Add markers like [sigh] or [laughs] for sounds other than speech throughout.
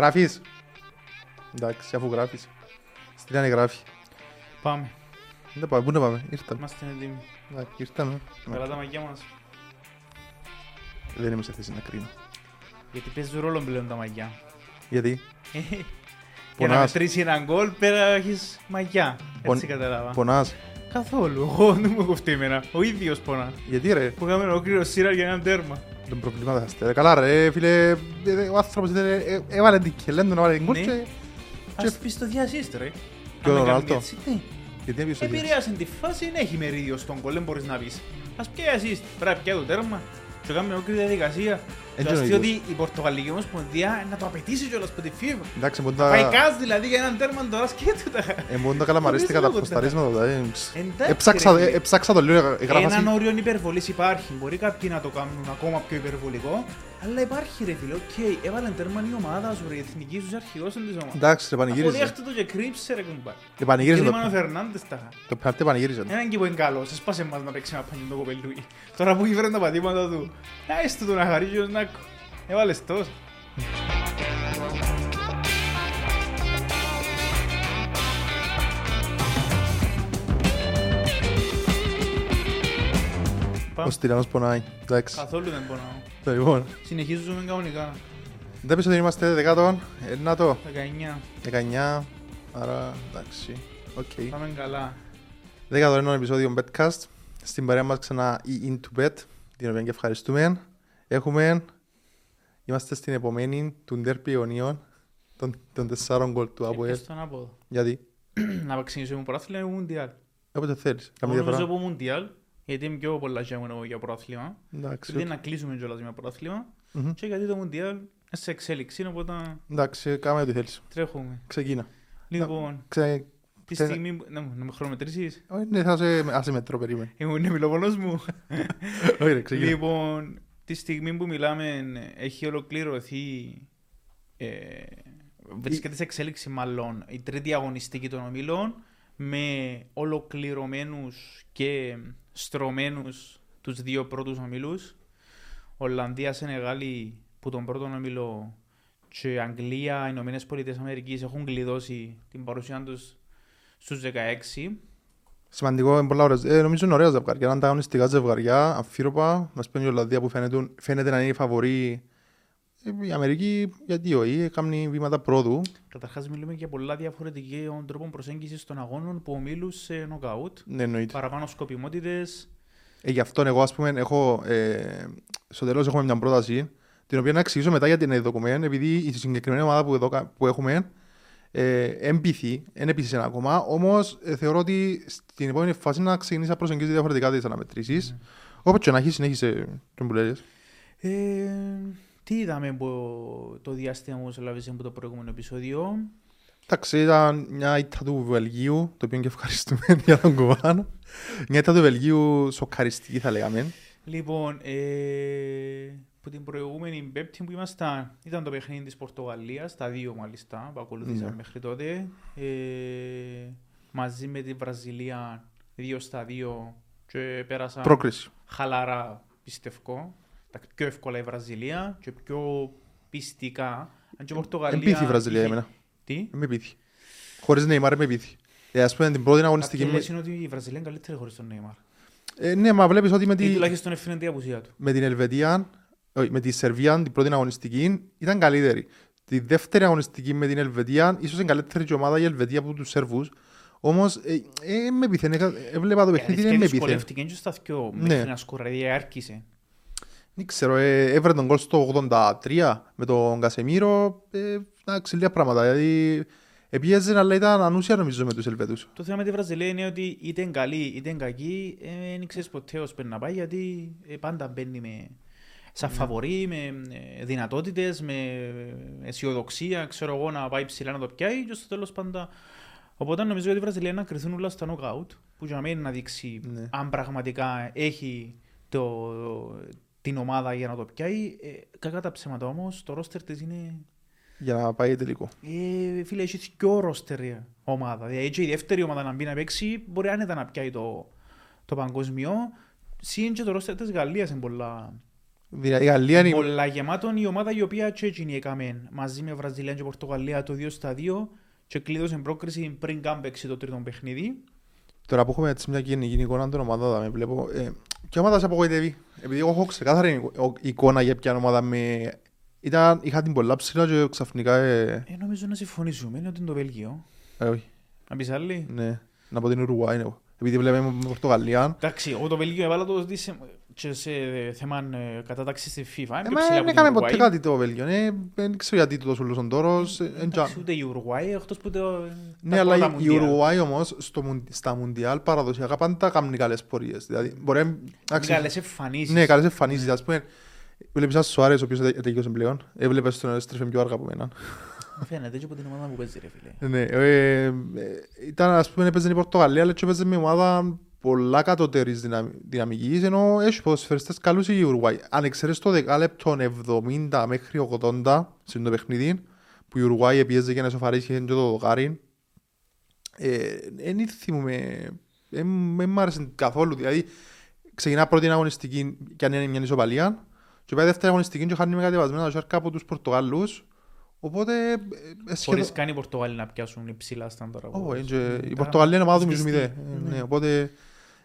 Γράφεις; Εντάξει, αφού γράφεις. Στείλανε γράφει. Πάμε. Δεν πάμε, πού να πάμε, ήρθαμε. Είμαστε έτοιμοι. Εντάξει, ήρθαμε. Καλά τα μαγιά μας. Δεν είμαι σε θέση να κρίνω. Γιατί παίζει ρόλο πλέον τα μαγιά. Γιατί, [laughs] Για να Πονάς. μετρήσει έναν γκολ πέρα έχεις μαγιά. Έτσι Πον- κατάλαβα. πονάς. Καθόλου. Εγώ δεν μου κοφτεί εμένα. Ο ίδιος πονά. Γιατί ρε, Που είχαμε ολόκληρο σύρα για έναν τέρμα. Δεν προβλήματα θα είστε. Καλά ρε, φίλε, ε, ο άνθρωπος ε, ε, έβαλε την κελέντο να βάλει την γκολ Ναι. και... Ας πεις το διασύστ ρε. Ποιο Αν τον δεν Ρονάλντο; κάνει έτσι, ναι. Γιατί έπιασε το Επηρέασε τη φάση, δεν έχει μερίδιο στον κολ, δεν μπορείς να πεις. Ας πιάσεις, πρέπει να πιάει το τέρμα. Και κάνουμε ολόκληρη διαδικασία. Έτσι Το είναι ο αστείο ίδιος. ότι η Πορτογαλική Ομοσπονδία να το απαιτήσει κιόλας από τη FIFA. Εντάξει, μπορεί Πάει να... κας δηλαδή για έναν τέρμα τώρα σκέτου τα. Ε, μπορεί να καλαμαρίστη Χωρίς κατά λόγο ποσταρίσματα. ε, Εντάξει, Έψαξα, ρε, ε, φίλε. έψαξα το λίγο, έγραφα Έναν σι- όριο υπερβολής υπάρχει. Μπορεί κάποιοι να το κάνουν ακόμα πιο υπερβολικό. Αλλά υπάρχει ρε φίλε, οκ. Έβαλε τέρμα η ομάδα σου ρε, η εθνική σου αρχηγός είναι της ομάδας. Εντάξει, ρε, πανηγύριζε. Αποδέχτε το και κρύψε ρε κουμπάρε. Ε, πανηγύριζε Και το- Μάνο Φερνάντες τα είχα. Το πέναλτι πανηγύριζε. Έναν και που είναι καλός, έσπασε μας να παίξει ένα πανί το κοπελούι. Τώρα που ήφερε τα πατήματα του, να έστω του να χαρίζει ο Νάκο. Έβαλες τόσο. Ο Πάμε. Στυλιανός πονάει. Εντάξει. Καθόλου δεν πονάω. Το Λοιπόν, Συνεχίζουμε κανονικά. δεν πεις ότι είμαστε δεκάτον, ενάτο, 19. 19, άρα εντάξει, οκ. Πάμε καλά. Δέκατο ένα επεισόδιο Betcast. Στην παρέα μας ξανά η Into Bet, την οποία και ευχαριστούμε. Έχουμε, είμαστε στην επομένη του ντέρμπι αιωνίων, των, των τεσσάρων γκολ του ΑΠΟΕΛ. Έπιες τον άποδο. Γιατί, [clears throat] Να ξεκινήσουμε με πρωτάθλημα ή Μουντιάλ; όποτε θέλεις. Εγώ Καμία νομίζω διαφορά. από Μουντιάλ, γιατί είμαι πιο πολλά χαίρομαι εγώ για πρωτάθλημα. Εντάξει, Γιατί να κλείσουμε κιόλας με πρωτάθλημα. Μμμ. Και γιατί το Μουντιάλ είναι σε εξέλιξη, οπότε εντάξει, κάμε ό,τι θέλεις. τρέχουμε. Ξεκίνα. Λοιπόν, Ξε... τη Θε- στιγμή... που- Να, μου- να με χρονομετρήσεις. Όχι, Ναι, θα σε... Άσε μετρώ, περίμενε. Ήμουν είναι μιλοπονός μου. [laughs] Όχι ρε, ξεκίνα. λοιπόν, τη στιγμή που μιλάμε έχει ολοκληρωθεί... Ε, βρίσκεται σε εξέλιξη μάλλον η τρίτη αγωνιστική των ομίλων με ολοκληρωμένους και στρωμένους τους δύο πρώτους ομίλους. Ολλανδία, Σενεγάλη που τον πρώτο όμιλο και Αγγλία, Ηνωμένες Πολιτείες Αμερικής έχουν κλειδώσει την παρουσία τους στους 16. Σημαντικό, είναι πολλά ωραίες. Ε, νομίζω είναι ωραία ζευγαριά, είναι ανταγωνιστικά ζευγαριά, αμφίροπα. Μας παίρνει η Ολλανδία που φαίνεται, φαίνεται να είναι η φαβορή. Ε, Η Αμερική, γιατί όχι, κάνει βήματα πρόοδου. Καταρχάς μιλούμε για πολλά διαφορετικών τρόπων προσέγγισης των αγώνων που ομίλουν σε νοκαούτ. Ναι, εννοείται. Παραπάνω σκοπιμότητες. Ε, γι' αυτό εγώ, ας πούμε, έχω, ε, στο τέλος έχουμε μια πρόταση, την οποία να εξηγήσω μετά γιατί είναι δεδοκομένη, επειδή η συγκεκριμένη ομάδα που, εδώ, κα- που έχουμε ε, εμπιθεί, δεν επίσης ένα ακόμα, όμως ε, θεωρώ ότι στην επόμενη φάση να ξεκινήσεις να προσεγγίζεις διαφορετικά τις αναμετρήσεις. Όπως και να έχεις συνέχισε τον που λέγες. Ε, τι είδαμε από το διάστημα που έλαβες από το προηγούμενο επεισόδιο; Εντάξει, ήταν μια ήττα του Βελγίου, το οποίο και ευχαριστούμε [laughs] για τον Κουβάνο. Μια ήττα του Βελγίου σοκαριστική θα λέγαμε. Λοιπόν, ε, που την προηγούμενη πέμπτη που ήμασταν ήταν το παιχνίδι της Πορτογαλίας, τα δύο μάλιστα που ακολουθήσαμε Ναι. μέχρι τότε. Ε, μαζί με τη Βραζιλία δύο στα δύο και πέρασαν Πρόκριση. χαλαρά πιστεύω. Τα πιο εύκολα η Βραζιλία και πιο πιστικά. Αν και η Πορτογαλία... Εμπίθη η Βραζιλία είχε- εμένα. Τι; Με πείθει. Χωρίς Νεϊμάρ με πείθει. Ε, ας πούμε την πρώτη αγωνιστική... Κάποιοι Με... λες είναι ότι η Βραζιλία είναι καλύτερη χωρίς τον Νέιμαρ. Ε, ναι, μα βλέπεις ότι με, Ή τη... τουλάχιστον έφυγε την απουσία του. με την Ελβετία, όχι, με τη Σερβία την πρώτη αγωνιστική ήταν καλύτερη. Τη δεύτερη αγωνιστική με την Ελβετία, ίσως είναι καλύτερη και ομάδα η Ελβετία από τους Σέρβους. Όμως, ε, ε, με πείθεν. Ε, έβλεπα το παιχνίδι, δεν με πείθεν. δυσκολεύτηκε και στα δυο Ναι. μέχρι να σκοράρει, δηλαδή άρχισε. Δεν ξέρω, ε, έβρε τον κόλ στο 83 με τον Κασεμίρο. Ε, εντάξει, λίγα πράγματα. Δηλαδή, επίεζε, αλλά ήταν ανούσια νομίζω με τους Ελβετούς. Το θέμα με τη Βραζιλία είναι ότι είτε είναι καλή είτε είναι κακή, ε, δεν ξέρεις ποτέ ως πρέπει να πάει γιατί ε, πάντα μπαίνει με σαν φαβορή, με ε, δυνατότητες, με αισιοδοξία, ξέρω εγώ να πάει ψηλά να το πιάει και στο τέλος πάντα... Οπότε νομίζω ότι η Βραζιλία να κρυθούν όλα στα νοκάουτ που για μένα να δείξει Ναι. αν πραγματικά έχει το, την ομάδα για να το πιάει. Ε, κακά τα ψέματα όμως, το ρόστερ της είναι Για να πάει τελικό. ε, φίλε, έχει δυο ρόστερ η ομάδα. Δηλαδή, έτσι η δεύτερη ομάδα να μπει να παίξει, μπορεί άνετα να πιάει το, το παγκοσμιό. Συν και το ρόστερ της Γαλλίας είναι πολλά Δηλαδή, η Γαλλία είναι... Πολλά γεμάτον η ομάδα η οποία και εκείνη έκαμε μαζί με Βραζιλία και Πορτογαλία το 2 στα 2 και κλείδωσε πρόκριση πριν καν παίξει το τρίτο παιχνίδι. Τώρα που έχουμε έτσι μια γενική εικόνα των ομάδων, με βλέπω. Ε, ποια ομάδα σε απογοητεύει. Επειδή εγώ έχω ξεκάθαρη εικόνα για ποια ομάδα με. Ήταν, είχα την πολλά ψηλά και ξαφνικά. Ε, Ε, νομίζω να συμφωνήσουμε, είναι ότι είναι το Βέλγιο. ε, όχι. Να πεις άλλη. Ναι. Να πω την Ουρουάη. Ναι. Επειδή βλέπουμε με Πορτογαλία. Εντάξει, εγώ το Βέλγιο έβαλα το δι- σε, και σε θέμα ε, κατάταξη στη FIFA. Ε, Είναι μα πιο ψηλά δεν από την έκαμε ποτέ Ουρουάη. κάτι το Βέλγιο. Ε, δεν ξέρω γιατί το ούλος ο τόρος. ε, εν τζα- Εντάξει, ούτε η Ουρουάη, εκτός που το... Ναι, αλλά η- η Ουρουάη όμως στο Μουν- στα Μουντιάλ παραδοσιακά πάντα κάνουν καλές πορείες. Δηλαδή, μπορεί να- εντάξει, Καλές εμφανίσεις. Ναι, καλές εμφανίσεις. Ας πούμε, βλέπεις ένα Σουάρες ο οποίος τε- τελείωσε πλέον. Έβλεπες τον έστρεφε πιο αργά από μένα. Φαίνεται και από την ομάδα που παίζει ρε φίλε. Ναι, ε, ε, ήταν ας πούμε έπαιζε η Πορτογαλία αλλά και έπαιζε με ομάδα πολλά κατώτερης δυναμ- δυναμικής ενώ έχει ποδοσφαιριστές καλούς η Ουρουάη. Αν εξαιρείς το δεκάλεπτο 70 μέχρι 80 σε το παιχνίδι που η Ουρουάη επίεζε για να σοφαρίσει και το δοκάρι δεν θυμούμε, δεν μ' άρεσε καθόλου. Δηλαδή ξεκινά πρώτη αγωνιστική και αν είναι μια ισοπαλία και πάει δεύτερη αγωνιστική και χάνει με κατεβασμένα σάρκα από τους Πορτογάλους οπότε ε, ε, σχεδόν... Χωρίς καν οι Πορτογάλοι να πιάσουν υψηλά στάνταρα. Όχι, όπως- και η Ήταν Πορτογαλία είναι ομάδα του σκιστή. μισού μηδέ. Ναι. Ναι, οπότε είναι-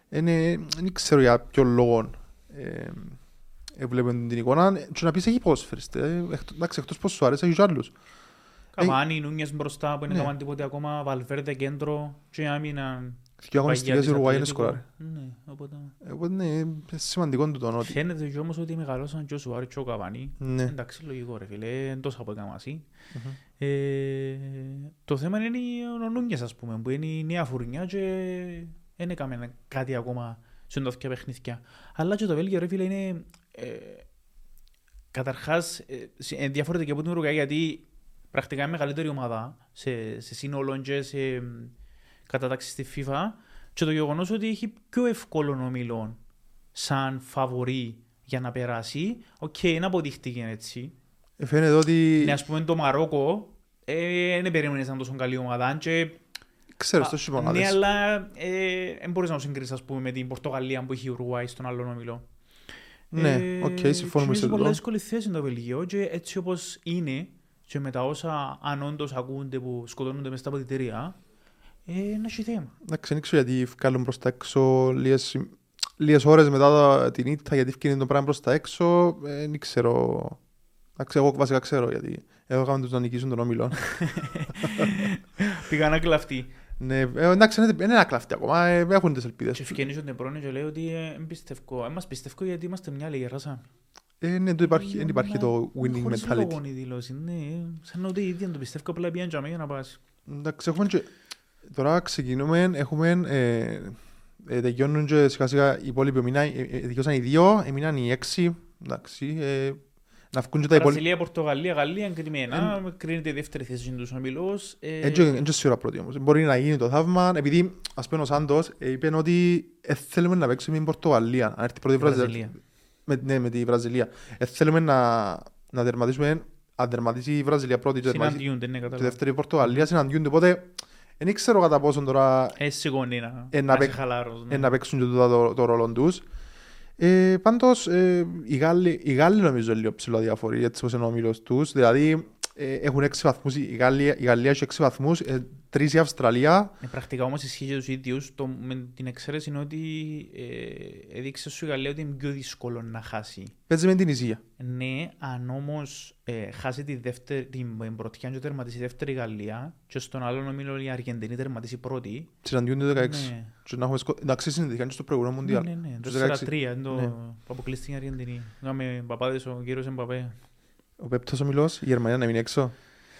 δεν ξέρω για ποιο λόγο ε, ε, βλέπουν την εικόνα. Και να πεις έχει ποδοσφαιριστές. ε, εκτ- Εντάξει, εκτός πως σου αρέσει, έχει και άλλους. Καβάνι, Νούνιες μπροστά που είναι Ναι. καμάν τίποτε ακόμα, Βαλβέρδε κέντρο και άμυνα. Και αγωνιστικές η Ουρουάη είναι σκοράρει. Ναι, οπότε... Ε, Οπότε ναι, είναι σημαντικό του το ότι. Φαίνεται και όμως ότι μεγαλώσαν και ο Σουάρη και ο Καβάνι. Ναι. Εντάξει, λογικό ρε φίλε, είναι τόσα που έκανα μαζί. Μμμ. Ε, το θέμα είναι οι- ο Νούνιες ας πούμε, που είναι η νέα φουρνιά και δεν έκαμε κάτι ακόμα σε τέτοια παιχνίδια. Αλλά και το Βέλγιο ρε φίλε είναι ε, καταρχάς ε, σε- ε, διαφορετική από την Ουρουγάη γιατί πρακτικά είναι μεγαλύτερη ομάδα σε, σε σύνολο και σε ε, κατάταξη στη FIFA και το γεγονός ότι έχει πιο εύκολο όμιλο σαν φαβορή για να περάσει, οκ, είναι αποδείχτηκε έτσι. Ε, Φαίνεται ότι. Ναι, ας πούμε το Μαρόκο ε, δεν περίμενες να είναι τόσο καλή ομάδα αν και Ξέρω, Α, στο Ναι, χειμωνάδες. αλλά ε, δεν μπορείς να το συγκρίσεις ας πούμε, με την Πορτογαλία που έχει η Ουρουγουάη στον άλλον όμιλο. Ναι, Ε, οκ, και συμφωνούμε είναι σε σε πολλά αυτό. δύσκολη θέση το Βέλγιο και έτσι όπως είναι και με τα όσα αν όντως ακούνται που σκοτώνονται μέσα στα ποδητήρια, ε, να έχει θέμα. Εντάξει, δεν ξέρω γιατί βγάλουν προς τα έξω λίγες, λίγες ώρες μετά το- την ήττα γιατί βγαίνει το πράγμα προς τα έξω. Ε, Δεν ξέρω. Εντάξει, εγώ βασικά ξέρω γιατί. Εγώ έκανα τους να νικήσουν τον όμιλο. [laughs] Πήγα να κλαφτεί. Ναι, ε, εντάξει, δεν είναι ένα κλαφτή ακόμα. Ε, έχουν τις ελπίδες. Και ευκαινείς τον Τεμπρόνε και λέει ότι ε, εν πιστεύω. Ε, μας πιστεύω γιατί είμαστε μια άλλη ράσα. Ε, ναι, το υπάρχει, δεν υπάρχει το winning Χωρίς mentality. λόγο η δήλωση, ναι. Σαν ότι ήδη αν το πιστεύω απλά πήγαν για μένα να πας. Εντάξει, έχουμε και... Τώρα ξεκινούμε, έχουμε... Ε, ε, τελειώνουν και σιγά σιγά οι υπόλοιποι μήνα, ε, ε, τελειώσαν οι δύο, έμειναν οι έξι. Εντάξει, ε, να βγουν και τα υπόλοιπα. Βραζιλία, Πορτογαλία, Γαλλία εγκριμένα. Κρίνεται η δεύτερη θέση στους ομιλούς. Ε, Δεν είναι σίγουρα πρώτη όμως. Μπορεί να γίνει το θαύμα, επειδή ας πούμε ο Σάντος ε, είπε ότι ε, θέλουμε να παίξουμε με την Πορτογαλία. Αν έρθει πρώτη Βραζιλία. Βραζιλία. Με, ναι, με τη Βραζιλία. Ε, θέλουμε να, να τερματίσουμε, αν τερματίσει η Βραζιλία πρώτη και τερματίσει Συναντιούνται, ναι, και κατάλαβα. δεύτερη η Πορτογαλία, συναντιούνται. Οπότε δεν ξέρω κατά πόσο τώρα Ε, σιγόνι να, Ε, να να είσαι παί- χαλάρος. ναι. ε, να παίξουν και τούτα το, το ρόλο τους. Ε, πάντως, ε, οι, Γάλλοι, οι Γάλλοι νομίζω είναι λίγο ψηλό διαφοροί, έτσι όπως είναι ο όμιλος τους. Δηλαδή, ε, έχουν έξι βαθμούς, η Γαλλία, η Γαλλία έχει έξι βαθμούς, ε, τρεις η Αυστραλία. Ε, πρακτικά όμως ισχύει για τους ίδιους. Το, με την εξαίρεση είναι ότι ε, έδειξε σου η Γαλλία ότι είναι πιο δύσκολο να χάσει. Παίζει με την Ισία. Ναι, αν όμως ε, χάσει τη δεύτερη, την πρωτιά και τερματίσει η δεύτερη Γαλλία και στον άλλον ομίλο η Αργεντινή τερματίσει πρώτη. Συναντιούνται το 16. Ναι. Και να έχουμε σκο... Εντάξει, συνδεθήκαν και στο προηγούμενο Ναι, Μουντιάλ. ναι, ναι. Τους Το 16. 4-3 είναι το Ναι. που αποκλείστηκε η Αργεντινή. Είχαμε παπάδες ο κύριος Εμπαπέ. Ο πέπτος ομιλός, η Γερμανία να μείνει έξω.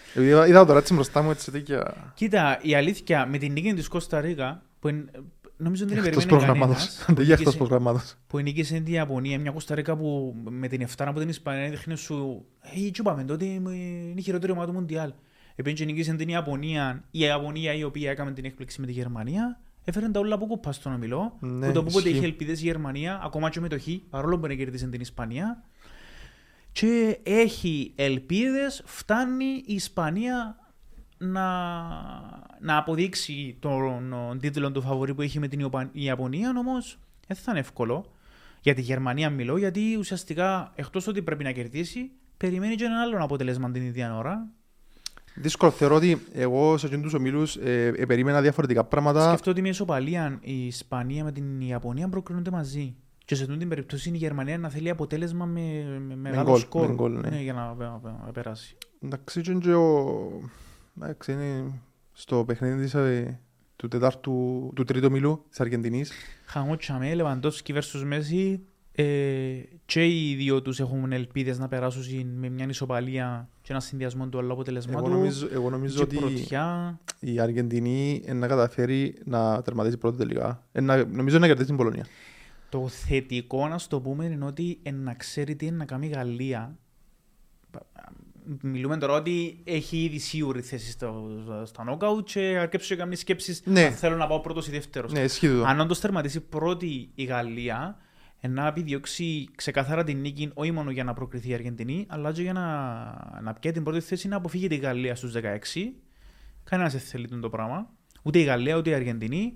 Επειδή είδα- είδα τώρα έτσι μπροστά μου έτσι τέτοια... Κοίτα, η αλήθεια με την νίκη της Κώστα Ρίκα, που εν- νομίζω δεν την Εκτός περίμενε προγραμμάτος. κανένας, Αντί που για εκτός νίκησε- προγραμμάτος. που νίκησε την Ιαπωνία, μια Κώστα Ρίκα που με την 7 από την Ισπανία δείχνει σου «Ε, τι είπαμε τότε, είναι η χειρότερη ομάδα του Μουντιάλ». Επειδή και νίκησε την Ιαπωνία, η Ιαπωνία η οποία έκαμε την έκπληξη με τη Γερμανία, έφερε τα όλα από κούπα στον ομιλό, Ναι, που το που ποτέ ισχύει. είχε ελπίδες η Γερμανία, ακόμα και με το Χ, παρόλο που δεν κέρδισε την Ισπανία. Και έχει ελπίδες, φτάνει η Ισπανία να, να αποδείξει τον, τον τίτλο του φαβορή που έχει με την Ιωπα- η Ιαπωνία, όμως δεν θα είναι εύκολο. Για τη Γερμανία μιλώ, γιατί ουσιαστικά εκτός ότι πρέπει να κερδίσει, περιμένει και ένα άλλο αποτέλεσμα την ίδια ώρα. Δύσκολο θεωρώ ότι εγώ σε αυτούς τους ομίλους ε, ε, περίμενα διαφορετικά πράγματα. Σκεφτώ ότι μια ισοπαλία η Ισπανία με την Ιαπωνία προκρίνονται μαζί. Και σε αυτή την περίπτωση η Γερμανία να θέλει αποτέλεσμα με, με μεγάλο γκολ, σκορ με γκολ, ναι. ναι, για να, να- να- να περάσει. Εντάξει, και και ο... Εντάξει, είναι στο παιχνίδι της, ε, του, τετάρτου, του τρίτου ομίλου της Αργεντινής. Χαμός τσαμέ, Λεβαντόφσκι versus Μέση. Ε, και οι δύο τους έχουν ελπίδες να περάσουν με μια ισοπαλία και ένα συνδυασμό του άλλου Εγώ αποτελεσμάτου. νομίζω, εγώ νομίζω και ότι πρωτιά. η Αργεντινή είναι να καταφέρει να τερματίσει πρώτη τελικά. Ε, να- νομίζω να κερδίσει την Πολωνία. Το θετικό, να το πούμε, είναι ότι ε, να ξέρει τι είναι να κάνει η Γαλλία. Μιλούμε τώρα ότι έχει ήδη σίγουρη θέση στο, στα νόκαουτ και αρκέψω και καμία σκέψεις Ναι. αν θέλω να πάω πρώτος ή δεύτερος. Ναι, ισχύει το. Αν όντως τερματίσει πρώτη η Γαλλία, ε, να επιδιώξει ξεκάθαρα την νίκη όχι μόνο για να προκριθεί η Αργεντινή, αλλά και για να, να πιάει την πρώτη θέση να αποφύγει τη Γαλλία στους 16. Κανένας δεν θέλει το πράγμα. Ούτε η Γαλλία ούτε η Αργεντινή.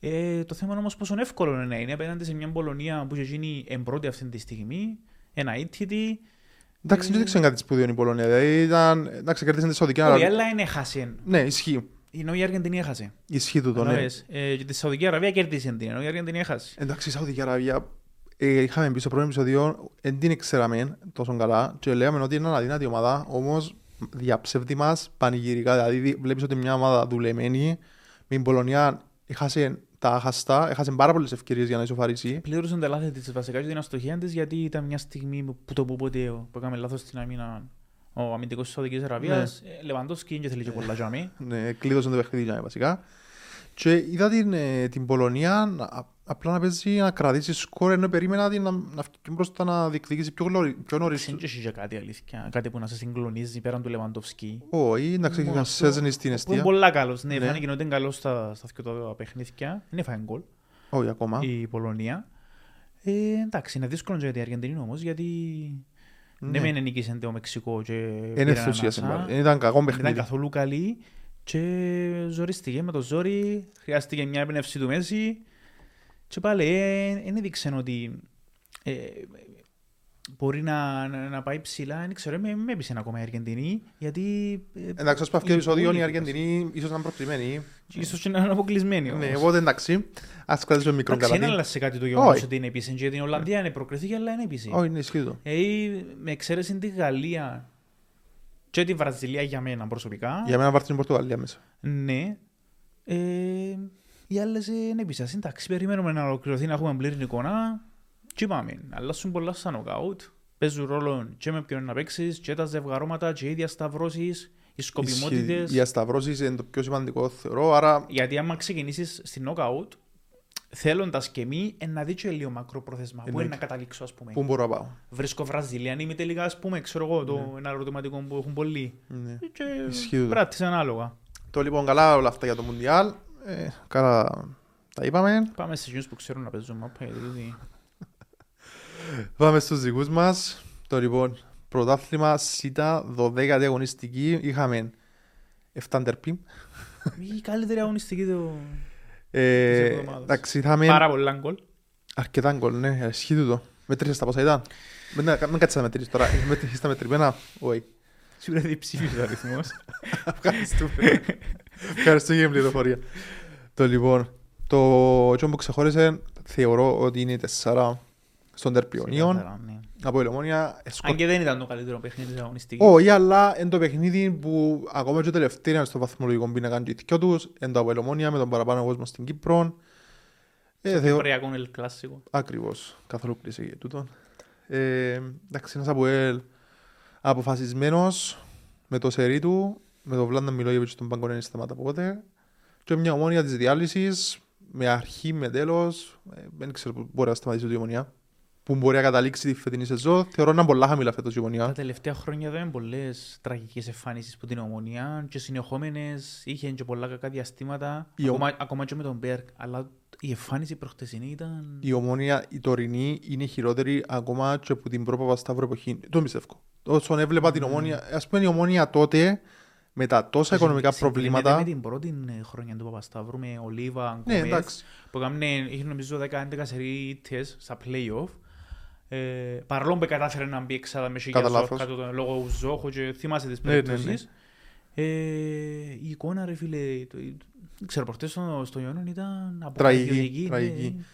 Ε, το θέμα είναι όμως πόσο εύκολο είναι να είναι απέναντι σε μια Πολωνία που έχει γίνει εμπρώτη αυτή τη στιγμή, ένα ήττητη. Εντάξει, δεν ξέρω κάτι σπουδαίο η Πολωνία. Δηλαδή ήταν... Εντάξει, κέρδισε τη Σαουδική Η Αραβία. άλλα είναι έχασε. Ναι, ισχύει. Ενώ η Αργεντινή έχασε. Ισχύει τούτο, ναι. Καταλάβες. Ε, και τη Σαουδική Αραβία κέρδισε την, ενώ η Αργεντινή έχασε. Εντάξει, η Σαουδική Αραβία ε, είχαμε πει στο πρώτο επεισόδιο, δεν την ξέραμε τόσο καλά και λέγαμε ότι είναι αδύνατη ομάδα, όμως διαψεύδει μας πανηγυρικά. Δηλαδή δι- βλέπεις ότι μια ομάδα δουλεμένη με την Πολωνία έχασε τα χαστά, έχασε πάρα πολλές ευκαιρίες για να ισοφαρίσει. Πλήρωσαν τα λάθη της βασικά και την αστοχία της γιατί ήταν μια στιγμή που το που ποτέ που έκαμε λάθος στην αμήνα ο αμυντικός της Σαουδικής Αραβίας. Ε, Λεβαντόσκι δεν θέλει και πολλά τζάμι. Ναι, κλείδωσαν το παιχνίδι για μένα, βασικά. Και είδα την, ε, την Πολωνία να- α- απλά να παίζει να κρατήσει σκορ ενώ περίμενα την να, να βγει μπροστά να διεκδικήσει πιο, γλωρι, πιο νωρίς. Δεν έχει και κάτι αλήθεια, κάτι που να σε συγκλονίζει πέραν του Λεβαντόφσκι. Όχι, εντάξει, Μόνο να αυτό, σέζενει στην Που είναι αιστεία. πολλά καλός. Ναι, Ναι. φάνηκε ότι είναι καλός στα, στα δυο τα παιχνίδια. Δεν έφαγε γκολ Όχι ακόμα. η Πολωνία. Ε, εντάξει, είναι δύσκολο για την Αργεντινή όμως γιατί ναι, Ναι. μεν νίκησε το Μεξικό και Είναι πήρε ενθουσίασε ανάσα. πάλι. Ήταν κακό Δεν ήταν παιχνίδι. καθόλου καλή και ζορίστηκε με το ζόρι, χρειάστηκε μια έμπνευση του Μέση και πάλι δεν έδειξε ότι ε, μπορεί να, να, να πάει ψηλά, δεν ξέρω, με, με έπεισε ακόμα η Αργεντινή, γιατί... ε, Εντάξει, ας πω αυτό το επεισόδιο η υπόλοιποι- Αργεντινή ίσως να είναι προκριμένη. Ίσως και να είναι αποκλεισμένη Ναι, όμως. οπότε εντάξει, ας κρατήσουμε μικρό Εντάξει, δεν καλατή. άλλασε κάτι το γεγονός Όχι. ότι είναι επίσης, γιατί η Ολλανδία είναι προκριθήκε, αλλά είναι επίσης. Όχι, είναι ισχύει το. Ε, με εξαίρεση τη Γαλλία και τη Βραζιλία για μένα προσωπικά, Για μένα βάρθει την Πορτογαλία μέσα. Ναι. Ε, οι άλλες είναι επίση. Εντάξει, περιμένουμε να ολοκληρωθεί να έχουμε πλήρη εικόνα. Τι πάμε. Αλλάσουν πολλά στα νοκάουτ. Παίζουν ρόλο και με ποιον να παίξεις, και τα ζευγαρώματα, και οι διασταυρώσει, οι σκοπιμότητες. Ισχύει. Οι ασταυρώσεις είναι το πιο σημαντικό θεωρώ, άρα Γιατί άμα ξεκινήσεις στην νοκάουτ, θέλοντας και μη, ε, να δει και λίγο μακροπρόθεσμα. Πού είναι Εννοείται. να καταλήξω, ας πούμε. πού μπορώ να πάω. Βρίσκω Βραζιλιάνη είμαι τελικά, ας πούμε, ξέρω εγώ, το ένα ερωτηματικό που έχουν πολλοί. Ναι. Και Ισχύει το. πράττεις ανάλογα. Το λοιπόν καλά όλα αυτά για το Μουντιάλ. Ε, καλά τα είπαμε. Πάμε σε εκείνους που ξέρουν να παίζουν μάπα, γιατί τούτοι- [laughs] Πάμε στους δικούς μας. Το λοιπόν, πρωτάθλημα ΣΥΤΑ 12η αγωνιστική. Είχαμε 7 τερπί. Η καλύτερη αγωνιστική του... Ε, Της εβδομάδας. εντάξει, είχαμε Πάρα πολλά γκολ. αρκετά γκολ, ναι, ισχύει τούτο. Μέτρησες τα πόσα ήταν. Μην, μην κάτσεις να μετρήσεις τώρα. Μέτρησες τα μετρημένα; Όχι. Σίγουρα διψήφιος ο αριθμός. [laughs] Ευχαριστούμε. [laughs] Ευχαριστώ για την πληροφορία. Το λοιπόν, το έτσι που ξεχώρισε θεωρώ ότι είναι 4 στον τερπιονίον. Ξεκάθαρα, ναι. Από η Ομόνια σκορ... Αν και δεν ήταν το καλύτερο παιχνίδι της αγωνιστικής. Όχι, αλλά είναι το παιχνίδι που ακόμα και τελευταία είναι στο βαθμολογικό πίνακα και οι δυο τους, είναι το από η Ομόνια με τον παραπάνω κόσμο στην Κύπρο. Ε, θεω... Κυπριακό ελ κλάσικο. Ακριβώς, καθόλου κλείσει και τούτο. Ε, εντάξει, ένας από ελ αποφασισμένος με το σερί του, με τον Βλάντα Μιλόγεβιτς τον Παγκονένη δεν σταμάτα πότε και μια ομόνια της διάλυσης με αρχή, με τέλος, ε, δεν ξέρω που μπορεί να σταματήσει η ομονία που μπορεί να καταλήξει τη φετινή σεζόν. Θεωρώ να είναι πολλά χαμηλά φέτος η Τα ομονία. τελευταία χρόνια είδαμε πολλές τραγικές εμφάνισεις που την ομονία και συνεχόμενες είχε και πολλά κακά διαστήματα Η ο- ακόμα, ακόμα και με τον Μπέρκ αλλά η εμφάνιση προχτεσινή ήταν Η ομόνια, η τωρινή, είναι χειρότερη ακόμα και από την πρώτη Παπασταύρου εποχή. Το πιστεύω. Όσον έβλεπα την ομόνια, ας πούμε η ομόνια τότε με τα τόσα οικονομικά Συγκρίνεται προβλήματα. με την πρώτη ε, χρονιά του Παπασταύρου, με Ολίβα, Ναι, Γκομές, εντάξει. που έκαμε, είχε νομίζω 10-11 σερίτες στα play-off. Ε, παρόλο που κατάφερε να μπει εξάδα με Κατά σιγιά λάθος. κάτω τον λόγο Ζόχο και θυμάσαι τις Ναι, ναι, ναι. περιπτώσεις. Ε, η εικόνα ρε φίλε, το, δεν ξέρω, προχτές στο, στο Ιόνιον ήταν Τραγική, αποκαρδιωτική, ναι. τραγική.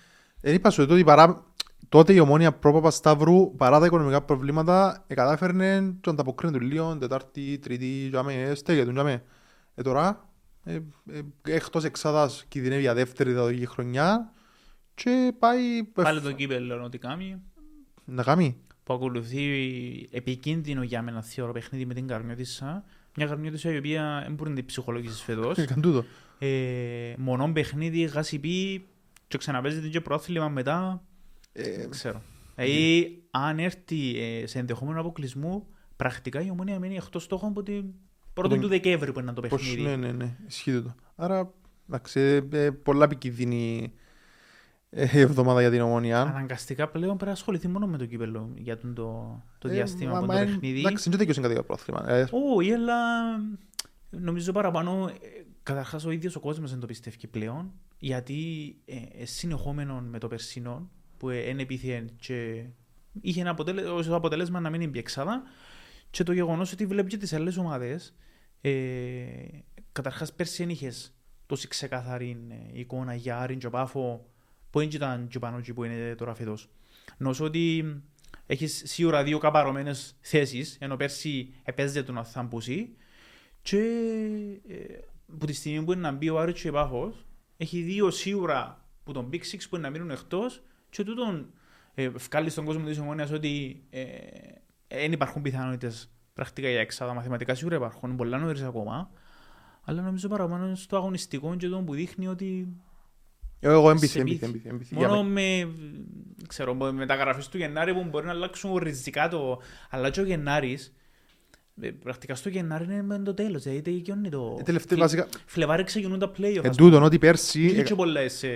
Δεν είπα σου ότι παρά... τότε η ομόνια πρόπαπα Σταύρου, παρά τα οικονομικά προβλήματα, ε, κατάφερνε τον ανταποκρίνει του λίγο, Τετάρτη, Τρίτη, τζάμε, στέγε του τζάμε. Ε, τώρα, ε, ε, εκτός εξάδας κινδυνεύει για δεύτερη διαδοχική χρονιά και πάει Πάλι το κύπελλο ότι κάνει, να κάνει. που ακολουθεί επικίνδυνο για μένα θεωρώ παιχνίδι με την Καρμιώτισσα. Μια Καρμιώτισσα η οποία δεν μπορεί να την ψυχολογήσεις φέτος. [laughs] Έκανε τούτο. ε, μονό παιχνίδι, γάση πει και ξαναπέζεται και πρόθλημα μετά. Ε, Δεν ξέρω. Δηλαδή, αν έρθει ε, σε ενδεχόμενο αποκλεισμού, πρακτικά η ομόνια μένει εκτός στόχων από την πρώτη τον- του Δεκέμβρη που είναι το Πώς, παιχνίδι. ναι, ναι, ναι, ισχύει τούτο. Άρα, εντάξει, ε, ε, πολλά επικίνδυνη ε, εβδομάδα για την ομόνια. Αναγκαστικά πλέον πρέπει να ασχοληθεί μόνο με το κύπελο για τον το, το Ε, διάστημα μα- που μα είναι το είναι- παιχνίδι. Εντάξει, δεν δικαιούσε κάτι για πρόθυμα. Ε, Όχι, αλλά νομίζω παραπάνω. ε, Καταρχάς, ο ίδιος ο κόσμος δεν το πιστεύει πλέον. Γιατί ε, ε, συνεχόμενο με το περσινό που δεν επίθεε και είχε ένα αποτέλε... ως αποτέλεσμα να μην είναι πιεξάδα. Και το γεγονός ότι βλέπεις και τις άλλες ομάδες. Ε, Καταρχάς, πέρσι δεν είχες τόση ξεκαθαρή ε, εικόνα για Άρην και Πάφο που δεν ήταν και πάνω εκεί που είναι τώρα φέτος. Νομίζω ότι έχεις σίγουρα δύο καπαρωμένες θέσεις, ενώ πέρσι επέζεται να θαμπούσει. Και ε, που τη στιγμή που είναι να μπει ο Άρης και ο Πάφος, έχει δύο σίγουρα που τον Big Six που είναι να μείνουν εκτός και τούτον ε, βγάλει στον κόσμο της ομόνιας ότι ε, δεν υπάρχουν πιθανότητες πρακτικά για έξαδα. Μαθηματικά σίγουρα υπάρχουν, είναι πολλά νωρίς ακόμα. Αλλά νομίζω παραπάνω στο αγωνιστικό και το που δείχνει ότι Εγώ έμπιθη, σε έμπιθη, πείθει. έμπιθη, έμπιθη. Για Μόνο μέ- με, ξέρω, με μεταγραφές του Γενάρη που μπορεί να αλλάξουν ριζικά το... Αλλά και ο Γενάρης, ε, πρακτικά στο Γενάρη είναι με το τέλος, δηλαδή τελειώνει το... Ε, τελευταία, Φλε- βασικά, Φλεβάρι ξεκινούν τα play-off. εν ας πούμε. τούτον ότι πέρσι, Και ε, και πολλές, ε,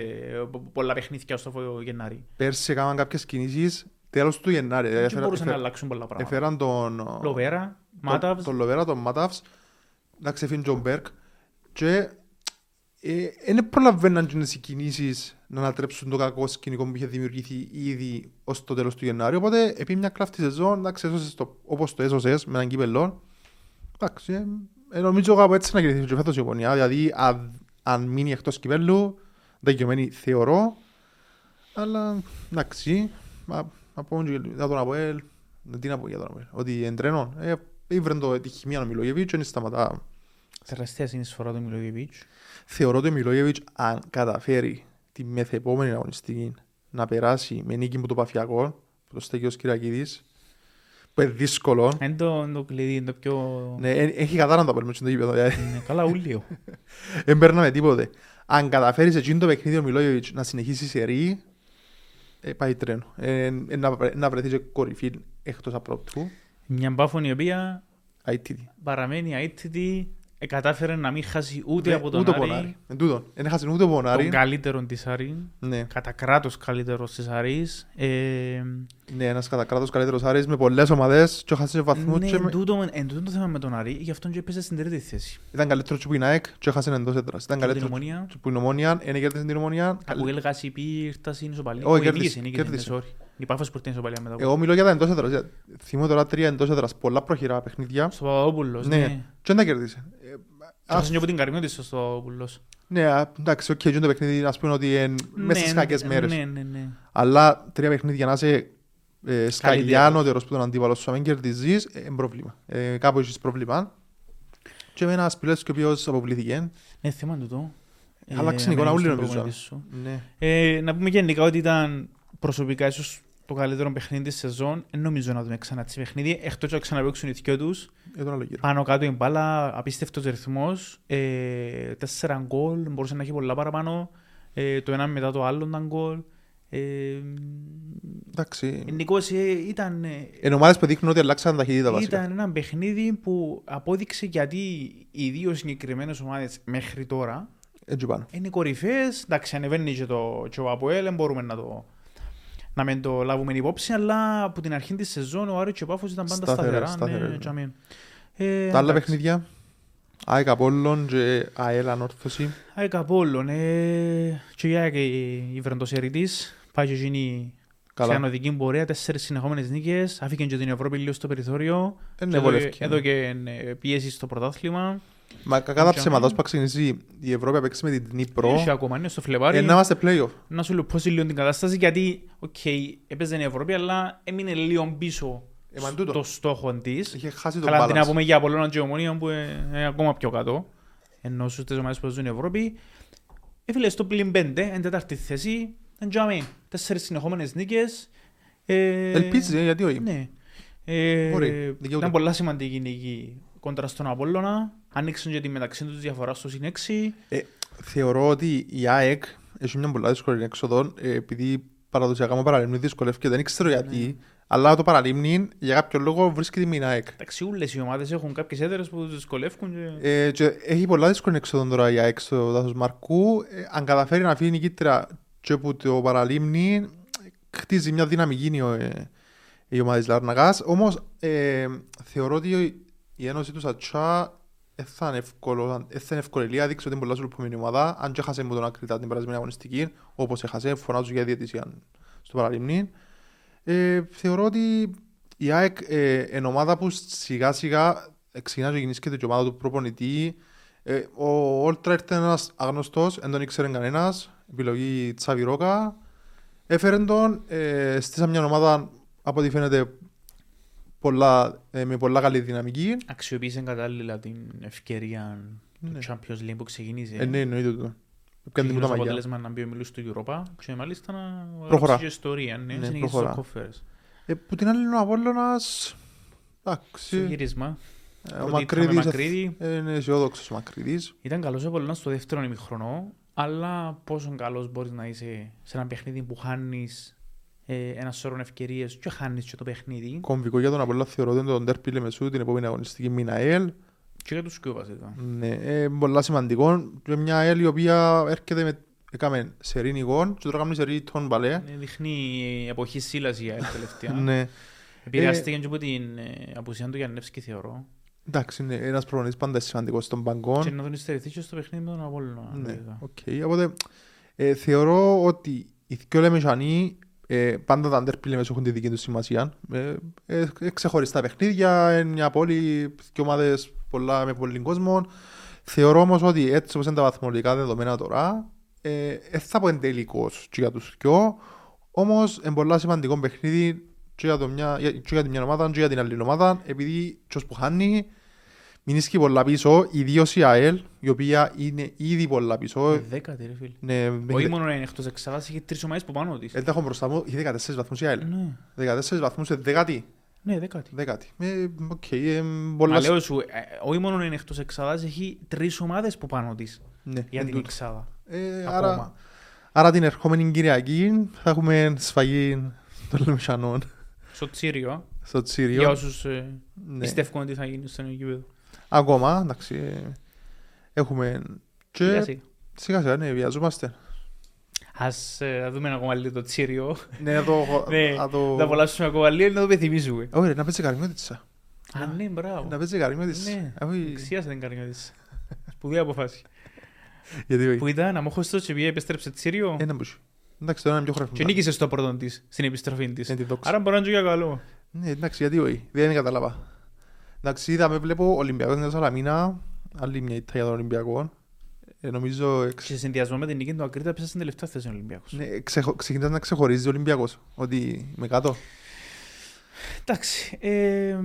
πο- πολλά παιχνίδια στο Γενάρη. πέρσι έκαναν κάποιες κινήσεις τέλος του Γενάρη. Δηλαδή, Και έφερα- μπορούσαν να έφερα- αλλάξουν πολλά πράγματα. Έφεραν τον... Λοβέρα, τον- Μάταβς, Τον Λοβέρα, τον Μάταβς, να ξεφύγει τον Μπέρκ και δεν προλαβαίναν και οι κινήσεις να ανατρέψουν το κακό σκηνικό που είχε δημιουργηθεί ήδη ως το τέλος του Γενάρη. Οπότε, επί μια κλάφτη σεζόν, εντάξει, έσωσες το, όπως το έσωσες με έναν κύπελλο. Εντάξει, ε, ε, νομίζω κάπου έτσι να κερδίσει και φέτος η Ιαπωνία. Δηλαδή, αν, αν μείνει εκτός κυπέλλου, δικαιωμένη θεωρώ. Αλλά, εντάξει, μα, να πω και για τον Αποέλ, τι να πω για τον Αποέλ, ότι εντρένω, ε, ήβρεν το τη χημία ο Μιλόγεβιτς και δεν σταματά. Τεραστία συνεισφορά του Μιλόγεβιτς. Θεωρώ ότι ο Μιλόγεβιτς αν καταφέρει τη μεθεπόμενη αγωνιστική να περάσει με νίκη που το Παφιακό, που το στέκει ο Κυριακίδης, που είναι δύσκολο. Είναι το, το κλειδί, είναι το πιο... Ναι, ε, έχει κατάρα να το παίρνουμε στο γήπεδο, δηλαδή. Ναι, καλά ούλιο. [laughs] Δεν παίρναμε τίποτε. Αν καταφέρεις σε εκείνο το παιχνίδι ο Μιλόγεβιτς να συνεχίσει σε ρί, ε, πάει τρένο. Ε, ε, να, βρε- να βρεθεί και κορυφή εκτός απρόπτου. Μια μπάφων η οποία ITT. παραμένει αίτητη, ε, κατάφερε να μην χάσει ούτε Ναι, από τον ούτε Άρη, πονάρι. Εν τούτον. Δεν έχασε ούτε πονάρι. τον καλύτερο της Άρη, Ναι, κατά κράτος καλύτερος της Άρης. Ε, ναι, ένας κατά κράτος καλύτερος Άρης με πολλές ομάδες και έχασε βαθμούς ναι, και εν με... τούτο, εν τούτο το θέμα με τον Άρη, γι' αυτόν και έπαιζε στην τρίτη θέση. Ήταν καλύτερος και που είναι ΑΕΚ και έχασε εντός έδρας. Ήταν Και την καλύτερος Ομόνοια, και που είναι Ομόνοια, είναι κέρδισε την Ομόνοια. από έλεγα CP ήρθα στην ισοπαλία. Όχι, Όχι, κέρδισε, νίκησε, νίκησε, κέρδισε. ναι, sorry. Η Πάφος που ήρθε στην ισοπαλία μετά. Εγώ μιλώ για τα εντός έδρας. Θυμώ τώρα τρία εντός έδρας. Πολλά πρόχειρα παιχνίδια. Στο Παπαδόπουλος, Ναι. ναι. Και δεν τα κέρδισε. Ε, Και ας- χάσε και από την Καρμιώτη στο Παπαδόπουλος. Ναι, α, εντάξει, OK, okay, το παιχνίδι ας πούμε ότι είναι μέσα στις Ναι, κακές μέρες. Ναι, ναι, ναι. Αλλά τρία παιχνίδια να είσαι ε, σκαλιάνωτερος που τον αντίπαλο σου, αν μην κερδίζεις, ε, είναι πρόβλημα. Ε, κάπου έχεις πρόβλημα. Και με ένας πιλές και ο οποίος αποβλήθηκε. Ναι, θέμα του το. Άλλαξε η εικόνα όλοι νομίζω. Ναι. Ε, να πούμε γενικά ότι ήταν προσωπικά ίσως το καλύτερο παιχνίδι της σεζόν. Δεν νομίζω να δούμε ξανά έτσι παιχνίδι. Εκτός να ξαναπαίξουν οι δυο τους. Για τον άλλο γύρο. Πάνω κάτω η μπάλα, απίστευτος ρυθμός. Ε, τέσσερα γκολ, μπορούσε να έχει πολλά παραπάνω. Ε, το ένα μετά το άλλο ήταν γκολ. Ε, Εντάξει. γενικώς ε, ήταν, ε, Είναι ομάδες που δείχνουν ότι αλλάξαν ταχύτητα βασικά. ήταν ένα παιχνίδι που απόδειξε γιατί οι δύο συγκεκριμένες ομάδες μέχρι τώρα Έτσι πάνω. είναι κορυφαίες. Εντάξει, ανεβαίνει και το, και ο Αποέλ, δεν μπορούμε να το, να μην το λάβουμε υπόψη, αλλά από την αρχή της σεζόν ο Άρης και ο Πάφος ήταν πάντα Σταθερές, σταθερά. σταθερές, ναι, ναι. και αμήν. Ε, Τα άλλα εντάξει. παιχνίδια. ΑΕΚ Απόλλων και ΑΕΛ Ανόρθωση. ΑΕΚ Απόλλων, ε, και η ΑΕΚ ε, η βροντοσερητής, πάει και εκείνη Καλά. σε ανοδική πορεία, τέσσερις συνεχόμενες νίκες, άφηκε και την Ευρώπη λίγο στο περιθώριο, Ε, ναι, και εδώ- βολεύκει. εδώ και ε, πίεση στο πρωτάθλημα. Μα κακά τα Και ψέματα, αμέ. όσο θα ξεκινήσει η Ευρώπη να παίξει με την Ντνίπρο, Έχει ακόμα, είναι στο Φλεβάρι. ε, να είμαστε play-off. Να σου λουπώσει λίγο την κατάσταση, γιατί, οκ, έπαιζε η Ευρώπη, αλλά έμεινε λίγο πίσω Ε, μα τούτο. στο στόχο της. Είχε χάσει τον Καλά, την να balance. πούμε για Απόλλωνα και Ομόνοια που είναι ακόμα πιο κάτω. Ενώ στους τις ομάδες που ζουν στην Ευρώπη. Ε, φίλε, στο πλήν πέντε, εν τέταρτη θέση, εν τζάμε, τέσσερις συνεχόμενες νίκες. Ε, Ελπίζεις, ε, γιατί όχι. Ναι. Ε, Μπορεί, δικαιούται. ήταν πολλά σημαντική η νίκη κόντρα στον Απόλλωνα. Άνοιξαν και τη μεταξύ τους διαφορά στο συν έξι. Θεωρώ ότι η ΑΕΚ έχει μια πολλά δύσκολη έξοδο, ε, επειδή παραδοσιακά μου παραλίμνη δυσκολεύει δεν ξέρω γιατί, αλλά το παραλίμνη για κάποιο λόγο βρίσκεται με την ΑΕΚ. Εντάξει, όλες οι ομάδες έχουν κάποιες έδρες που τους δυσκολεύουν. Και... Ε, και έχει πολλά δύσκολη έξοδο τώρα η ΑΕΚ στο δάσος Μαρκού. Ε, αν καταφέρει να φύγει νικήτρια και από το παραλίμνη, χτίζει μια δυναμική η, ε, η ομάδα της Λαρναγάς. Όμως ε, θεωρώ ότι η ένωση τους Σατσά δεν θα είναι εύκολο, δεν θα είναι εύκολη. Λία δείξει ότι είναι πολλά σου λουπωμένη ομάδα. Αν και έχασε με τον Ακριτά την περασμένη αγωνιστική, όπως έχασε, φωνάζω για διαιτησία στο παραλίμνη. Ε, θεωρώ ότι η ΑΕΚ ε, είναι ομάδα που σιγά σιγά ξεκινά και γεννήσκεται και ομάδα του προπονητή. Ε, ο Όλτρα ήρθε ένας αγνωστός, δεν τον ήξερε κανένας, επιλογή Τσάβη Ρόκα. Έφερε τον, ε, στήσα μια ομάδα από ό,τι φαίνεται πολλά, ε, με πολλά καλή δυναμική. Αξιοποίησε κατάλληλα την ευκαιρία Ναι. του Champions League που ξεκίνησε. Ε, ναι, εννοείται το. Και Πιάνει την ως μαγιά. αποτέλεσμα να μπει ο μιλούς του Europa και μάλιστα να Προχωρά. γράψει και ιστορία. Ναι, Ναι, συνεχίζει προχωρά. στο conference. Ε, που την άλλη είναι ο Απόλλωνας, Στο εντάξει, γύρισμα. ε, ο Πρώτη Μακρύδης είχαμε Μακρύδη. ε, είναι αισιόδοξος ο Μακρύδης. Ήταν καλός ο Απόλλωνας στο δεύτερο ημιχρονό, αλλά πόσο καλός μπορείς να είσαι σε ένα παιχνίδι που χάνεις ε, ένας σώρο ευκαιρίες και χάνεις και το παιχνίδι Κομβικό για τον Απόλλωνα θεωρώ ότι είναι τον Τέρπι Λεμεσού την επόμενη αγωνιστική μήνα ΕΛ. και για τους πιο βασικά. Ναι, ε, πολλά σημαντικό. Και μια ΕΛ η οποία έρχεται με έκαμε σερή νικών και τώρα κάνουμε σερή τον Παλέ. Ε, Δείχνει η εποχή σύλλας για την τελευταία. [laughs] Ναι. Επηρεάστηκε και από την ε, απουσία του Γιαννεύσκη θεωρώ. Εντάξει, είναι ένας προπονητής πάντα σημαντικός στον παγκόν. Και να τον υστερηθεί και στο παιχνίδι με τον Απόλλωνα. Ναι, βέβαια. οκ. Οπότε ε, θεωρώ ότι οι δυο Λεμεσανοί ε, πάντα τα ντέρμπι Λεμεσού έχουν τη δική τους σημασία. Ε, ε, ε, ξεχωριστά παιχνίδια, είναι μια πόλη και ομάδες πολλά, με πολύ κόσμο. Θεωρώ όμως ότι έτσι όπως είναι τα βαθμολογικά δεδομένα τώρα, ε, ε, θα πω εν τελικός και για τους δυο, όμως είναι πολλά σημαντικό παιχνίδι και για, το μια, για- και για την μια ομάδα και για την άλλη ομάδα, επειδή ποιος που χάνει μην ισχύει πολλά πίσω, ιδίως η ΑΕΛ, η οποία είναι ήδη πολλά πίσω. Ε, Δέκατη ρε φίλε. Ναι, Όχι μόνο είναι εκτός εξάδας, έχει τρεις ομάδες που πάνω της. δεν τα έχω μπροστά μου, έχει 14 βαθμούς η ΑΕΛ. Ναι, 14 βαθμούς, ε, δέκατη. ναι, δέκατη. Δέκατη. Ε, οκ, ε, Μα πολλά... λέω σου, ε, όχι μόνο είναι εκτός εξάδας, έχει τρεις ομάδες που πάνω της Ναι, για εν την τούτο. εξάδα. Ε, Ακόμα. άρα, άρα την ερχόμενη Κυριακή θα έχουμε σφαγή των Λεμεσανών Στο Τσίρειο, στο για Τσίρειο. όσους ε, Ναι. πιστεύουν ότι θα γίνει στο νέο γήπεδο. Ακόμα, εντάξει, ε, έχουμε... Σιγά Και σιγά. σιγά σιγά, ναι, βιαζόμαστε. Ας ε, δούμε ακόμα λίγο το Τσίρειο. Ναι, να το... [laughs] Ναι, να το- Θα απολαύσουμε ακόμα λίγο να το πεθυμίσουμε. Όχι, ρε, να παίζει καρμιώτησα. Α, ναι, μπράβο. Να παίζει καρμιώτησα. Ναι, Όχι, εξίασε την καρνιώτης. Σπουδαία αποφάση. Γιατί όχι; Που ήταν αμόχωστος και πήγε επέστρεψε Τσίριο Ένα μπουσί. Εντάξει, τώρα είναι πιο χρόνο. και νίκησε στο πρώτο της, στην επιστροφή της. Είναι τη δόξα. Άρα μπορεί να είναι και για καλό. Ναι, εντάξει, γιατί όχι; Δεν κατάλαβα. Εντάξει, είδαμε, βλέπω Ολυμπιακός στην Σαλαμίνα. Άλλη μια ήττα για τον Ολυμπιακό. Ε, νομίζω εξ... Και σε συνδυασμό με την νίκη του Ακρίτα πέσα στην τελευταία θέση ο Ολυμπιακός. ναι, ξεχω... ξεκινάς να ξεχωρίζει ο Ολυμπιακός. Ότι είμαι κάτω. Εντάξει, ε,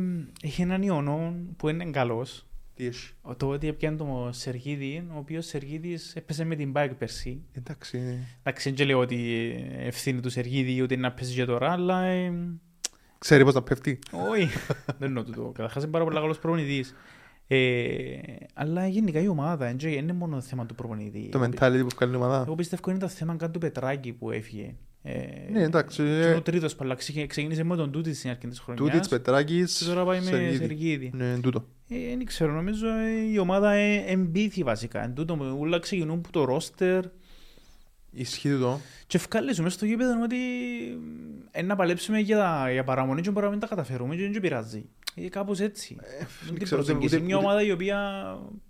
έχει έναν οιωνό που είναι καλός. Τι έχει; Το ότι έπιανε τον Σεργίδη, ο οποίος Σεργίδης έπαιζε με την ΠΑΕΕΚ πέρσι. Εντάξει. ε, Εντάξει, δεν λέω ότι ευθύνη του Σεργίδη ότι να παίζει και τώρα, αλλά... Ε, Ξέρει πώς να πέφτει. όχι, δεν εννοώ τούτο. Καταρχάς είναι πάρα πολύ καλός προπονητής. Ε, αλλά γενικά η ομάδα δεν είναι μόνο θέμα του προπονητή. Το mentality που βγάλει η ομάδα. Εγώ πιστεύω είναι το θέμα καν του Πετράκη που έφυγε. Ε, Ναι, εντάξει. και ε, ο τρίτος παλά ξε- ξεκίνησε με τον Τούτης στην αρχή της χρονιάς. Τούτιτς, Πετράκης, Και τώρα πάει με Σεργίδη. Σεργίδη. Ναι, τούτο. Ε, δεν ξέρω, νομίζω ε, η ομάδα ε, εμπίθη βασικά. Εν τούτο, όλα ξεκινούν από το ρόστερ Ισχύει τούτο. και ευκάλεσουμε στο γήπεδο ότι ε, να παλέψουμε για, για παραμονή και μπορεί να μην τα καταφέρουμε και δεν και πειράζει. Ε, κάπως έτσι. δεν Δεν την ξέρω, προσεγγίσει. ούτε- Μια ούτε- ομάδα η οποία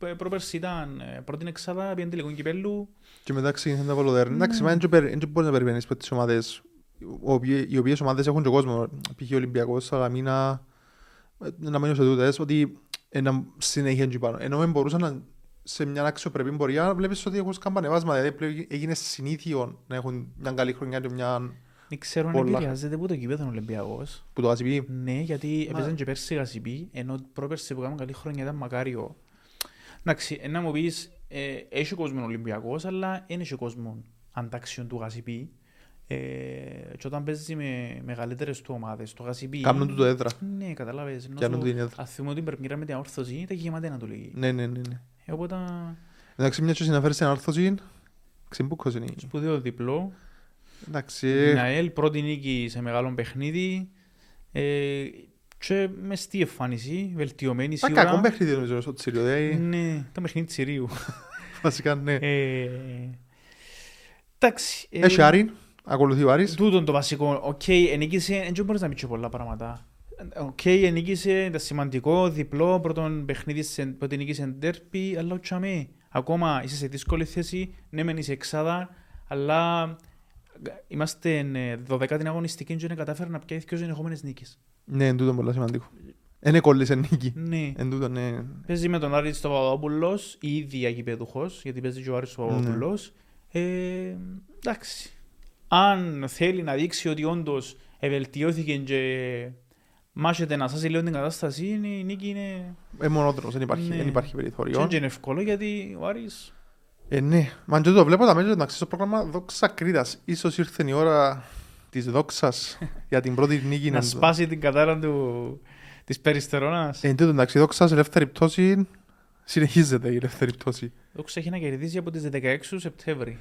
ε, πρόπερση ήταν ε, πρώτη εξάδα, πήγαινε τελικό κυπέλλου. Και μετά ξεκίνησαν τα βολοδέρνα. Εντάξει, μα δεν μπορείς να περιμένεις από τις ομάδες ο οποίε- οι οποίες ομάδες έχουν και κόσμο. Π.χ. ο Ολυμπιακός, Σαλαμίνα, ε, να μένω σε τούτες, ότι ε, να συνέχεια εκεί πάνω. Ενώ δεν μπορούσαν να σε μια αξιοπρεπή πορεία, βλέπεις ότι έχουν σκαμπανεβάσματα. Δηλαδή πλέον έγινε συνήθιο να έχουν μια καλή χρονιά και μια Δεν ξέρω αν Πολλά. επηρεάζεται από το κήπεδο ο Ολυμπιακός. που το ΑΣΥΠΗ. Ναι, γιατί έπαιζαν και πέρσι γασιπί, ενώ πρόπερσι που κάνουν καλή χρόνια ήταν μακάριο. Εντάξει, ε, να μου πεις, ε, έχει κόσμος Ολυμπιακός, αλλά δεν έχει κόσμος αντάξιον του γασιπί. Ε, και όταν παίζει με μεγαλύτερες του ομάδες, το γασιπί... Κάνουν τούτο έδρα. Ναι, καταλάβες. ενώ Κάνουν στο- την έδρα. Αν θυμούμε την πρεμιέρα με την αόρθωση, ήταν και γεμάτη να το λέγει. Ναι, ναι, ναι. ναι. Ε, Οπότε, Εντάξει, μια και συναφέρει στην ανόρθωση, ξεμπούκος είναι. η- σπουδαίο διπλό. Εντάξει, Η ΑΕΛ πρώτη νίκη σε μεγάλο παιχνίδι. Ε, και μες στη εμφάνιση, βελτιωμένη τα σίγουρα. κακό παιχνίδι νομίζω στο Τσίρειο. δηλαδή, Ναι, το παιχνίδι της Συρίου. [laughs] Βασικά, ναι. Ε, Εντάξει. ε, Έχει Άρη, ακολουθεί ο Άρης. Τούτον το βασικό. Οκ, ενίκησε, δεν μπορείς να πεις και πολλά πράγματα. Οκ, ενίκησε, ήταν σημαντικό, διπλό, πρώτον παιχνίδι σε- πρώτη νίκη σε ντέρμπι, αλλά όχι αμέ. Ακόμα είσαι σε δύσκολη θέση, ναι μεν είσαι εξάδα, αλλά είμαστε ε, 12η αγωνιστική και δεν κατάφερε να πιάσεις και συνεχόμενες νίκες. Ναι, εν τούτο πολύ σημαντικό. Είναι κόλλησε νίκη. Ναι. Εν τούτο, ναι. Παίζει με τον Άρης στο Παπαδόπουλος, η ίδια γηπεδούχος, γιατί παίζει και ο Άρης στο Παπαδόπουλος. Ε, εντάξει. Αν θέλει να δείξει ότι όντως ευελτιώθηκε και μάχεται να σάσει λίγο την κατάσταση, είναι, η νίκη είναι... Ε, μονόδρομος, δεν υπάρχει, Ναι. δεν υπάρχει Και περιθώριο. είναι εύκολο γιατί ο Άρης... Ε, ναι. Μα και το βλέπω τα μέτρα να στο πρόγραμμα Δόξα Κρήτας. Ίσως ήρθε η ώρα της δόξας [laughs] για την πρώτη νίκη. να σπάσει την κατάρα του... της Περιστερώνας. Ε, εν τούτο, εντάξει, η δόξας σε ελεύθερη πτώση συνεχίζεται η ελεύθερη πτώση. Δόξα έχει να κερδίσει από τις 16 Σεπτέμβρη.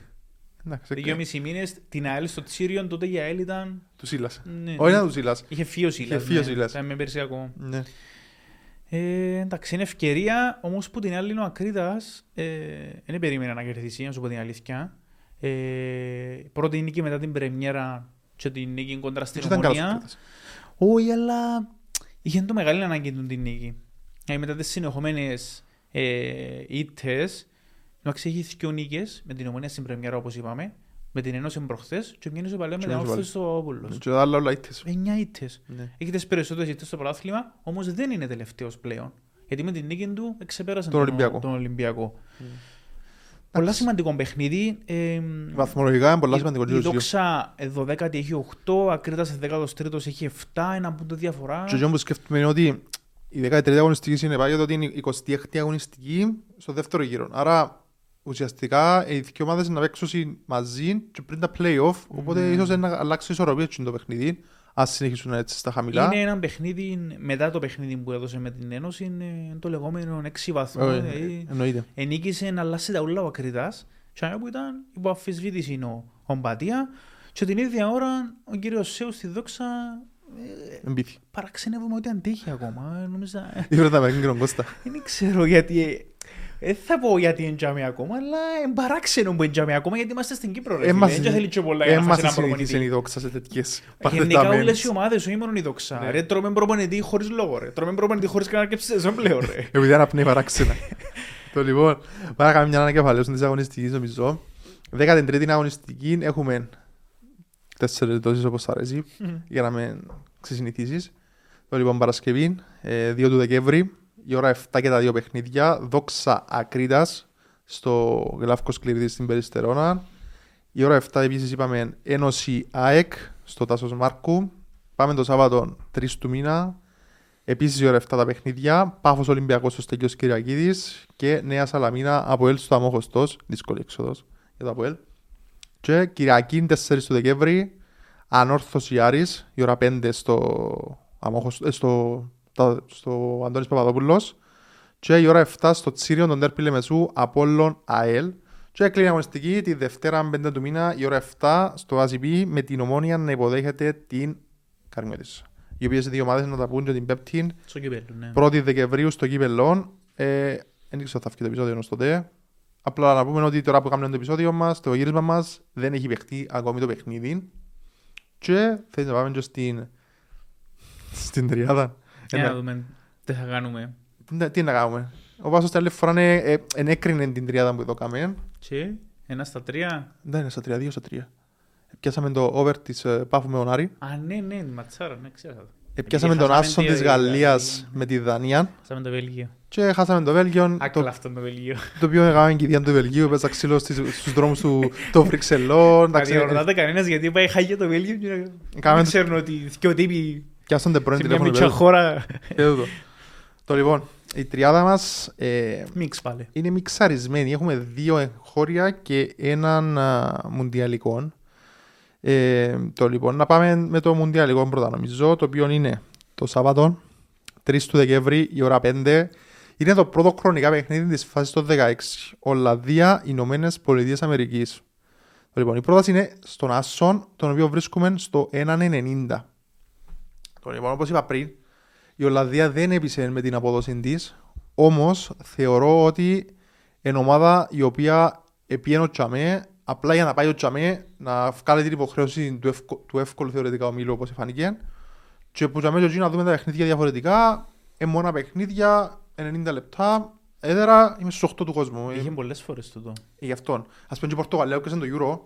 Εντάξει, Δύο μισή μήνες την ΑΕΛ στο Τσίριον, τότε η ΑΕΛ ήταν... του Σίλας. Ναι, Όχι να του Σίλας. Είχε φύο Σίλας. φύο ναι. Σίλας. Ήταν με Περσιακό. Ναι. Ε, εντάξει, είναι ευκαιρία, όμως που την άλλη είναι ο Ακρίτας, ε, δεν περίμενα να κερδίσει, να σου πω την αλήθεια. Ε, πρώτη νίκη μετά την πρεμιέρα και την νίκη κόντρα στην Και ήταν καλός ο Ομονία. Κρήτας. Όχι, αλλά είχε το μεγάλη ανάγκη του την νίκη. Ε, μετά τις συνεχόμενες ε, ήττες, εντάξει, έχει δύο νίκες με την Ομονία στην πρεμιέρα όπως είπαμε, με την Ένωση προχθές και μια παλιά με Και την μείνωσε Όρθωση στο Όπουλος. Και τα άλλα όλα ήττες. Εννιά ήττες. Ναι. Έχει τις περισσότερες ήττες στο πρωτάθλημα, όμως δεν είναι τελευταίος πλέον. Γιατί με την νίκη του ξεπέρασε Τον Ολυμπιακό. τον Ολυμπιακό. Πολλά σημαντικό παιχνίδι. Ε, Βαθμολογικά είναι πολλά σημαντικό. η και τους δύο. Δόξα ε, 12η έχει 8, Ακρίτας 13ος έχει 7, ένα πούντο διαφορά. Και εκείνο που σκέφτομαι είναι ότι η 13η αγωνιστικής συνεπάγεται ότι είναι η 26η αγωνιστική στο δεύτερο γύρο. Άρα ουσιαστικά οι δύο ομάδες να παίξουν μαζί και πριν τα play-off, οπότε Ναι. ίσως να αλλάξει η ισορροπία του το παιχνίδι, αν συνεχίσουν έτσι στα χαμηλά. Είναι ένα παιχνίδι, μετά το παιχνίδι που έδωσε με την Ένωση, είναι το λεγόμενο 6 βαθμό. Ε, δηλαδή Εννοείται. ενίκησε να αλλάσει τα ούλα ο Ακριτάς και που ήταν υπό αφισβήτηση ο, ο Μπατία και την ίδια ώρα ο κύριος Σέους στη Δόξα ε, Εμπίθη. παραξενεύομαι ότι αντέχει ακόμα. Ε, Νόμιζα, ε, Ήβρε τα με τον Κώστα. δεν ξέρω γιατί. Ε, Δεν θα πω γιατί είναι τζάμι ακόμα, αλλά είναι παράξενο που είναι τζάμι ακόμα γιατί είμαστε στην Κύπρο. Ρε, Ε, φίλε. μας- Δεν θέλει και πολλά για Ε, να μας φάσει ένα συνηθίσει η προπονητή. δόξα σε τέτοιες Γενικά όλες οι παρατεταμένες. ομάδες, όχι μόνο η δόξα. Ναι. Ρε, τρώμε προπονητή χωρίς λόγο. Ρε. Τρώμε προπονητή χωρίς κανένα και σεζόν πλέον. Ρε. [laughs] Επειδή αναπνέει παράξενα. Το λοιπόν, πάμε να κάνουμε μια ανακεφαλαίωση της αγωνιστικής νομίζω. 13η αγωνιστική έχουμε τέσσερις δόσεις όπως αρέσει για να με ξεσυνηθίσεις. Το λοιπόν Παρασκευή, ε, 2 του Δεκέμβρη, η ώρα 7 και τα δύο παιχνίδια, δόξα Ακρίτας στο Γλάφκος Κληρίδη στην Περιστερώνα. Η ώρα 7 επίσης είπαμε Ένωση ΑΕΚ στο Τάσος Μάρκου. Πάμε το Σάββατο 3 του μήνα. Επίσης η ώρα 7 τα παιχνίδια. Πάφος Ολυμπιακός στο Στέγιος Κυριακίδης και Νέα Σαλαμίνα από Ελ στο Αμόχωστος. Δύσκολη έξοδος για το Αποέλ. Και Κυριακή 4 του Δεκέμβρη Ανόρθωση Άρης η ώρα 5 στο, Αμόχωστο, ε, στο, τα- στο Αντώνης Παπαδόπουλος και η ώρα 7 στο Τσίριο τον Τέρπι Λεμεσού Απόλλων ΑΕΛ και έκλεινε η αγωνιστική τη Δευτέρα 5 του μήνα η ώρα 7 στο ACP με την ομόνια να υποδέχεται την Καρμιώτης. Οι οποίες δύο ομάδες να τα πούν και την Πέπτην Στο κυπέλλο, ναι. 1η Δεκεμβρίου στο Κύπελλον. Ε, δεν ξέρω θα βγει το επεισόδιο ενός τότε. Απλά να πούμε ότι τώρα που κάνουμε το επεισόδιο μας, το γύρισμα μας δεν έχει παιχτεί ακόμη το παιχνίδι. Και θέλεις να πάμε και στην, στην τριάδα; Για Ναι. να δούμε τι θα κάνουμε. Τι- Τι να κάνουμε. Ο Βάσος την άλλη φορά ε, ε, ενέκρινε την τριάδα που εδώ κάμε. Και ένα στα τρία; Δεν είναι στα 3-2 στα 3. Πιάσαμε το over της ε, Πάφου με τον Άρη. Α, ναι, ναι, τη ματσάρα, ναι, ξέρω. Ε, Πιάσαμε τον χάσαμε Άσον τη- της Γαλλίας δηλαδή. με τη Δανία. Χάσαμε το Βέλγιο. Και χάσαμε το Βέλγιο. Το, Άκλα αυτό το Βέλγιο. το οποίο έκαναμε κηδεία του Βελγίου. Παίζα ξύλο στις- στους δρόμους του των Βρυξελών. Να Εντάξει, ε, διοργανάται κανένας γιατί πάει χάγια το Βέλγιο και Κάμε δεν το- ξέρουν ότι δυο τύποι Πιάσαν το πρώην σε μια τηλέφωνο. μικρά πέρα. χώρα. Εδώ το. Το λοιπόν, η τριάδα μας ε, Μίξ πάλι. είναι μιξαρισμένη. Έχουμε δύο εγχώρια και έναν α, μουντιαλικό. Ε, το λοιπόν, να πάμε με το μουντιαλικό πρώτα νομίζω, το οποίο είναι το Σάββατο, 3 του Δεκέμβρη, η ώρα 5. Είναι το πρώτο χρονικά παιχνίδι της φάσης των 16. Ολλανδία, Ηνωμένες Πολιτείες Αμερικής. Το λοιπόν, η πρόταση είναι στον Άσον, τον οποίο βρίσκουμε στο 1,90. Το λοιπόν, όπως είπα πριν, η Ολλανδία δεν έπεισε με την απόδοση της. Όμως θεωρώ ότι είναι ομάδα η οποία επίενε ο Τσαμέ απλά για να πάει ο Τσαμέ να βγάλει την υποχρέωση του, ευκο, του εύκολου θεωρητικά ομίλου όπως φάνηκε. Και που Τσαμέ και να δούμε τα παιχνίδια διαφορετικά. Ε, μόνα παιχνίδια, 90 λεπτά. Έδερα είμαι στους 8 του κόσμου. Ε, Είχε πολλές φορές τούτο. γι' αυτόν. Α πούμε και η Πορτογαλία έπαιζε το Euro.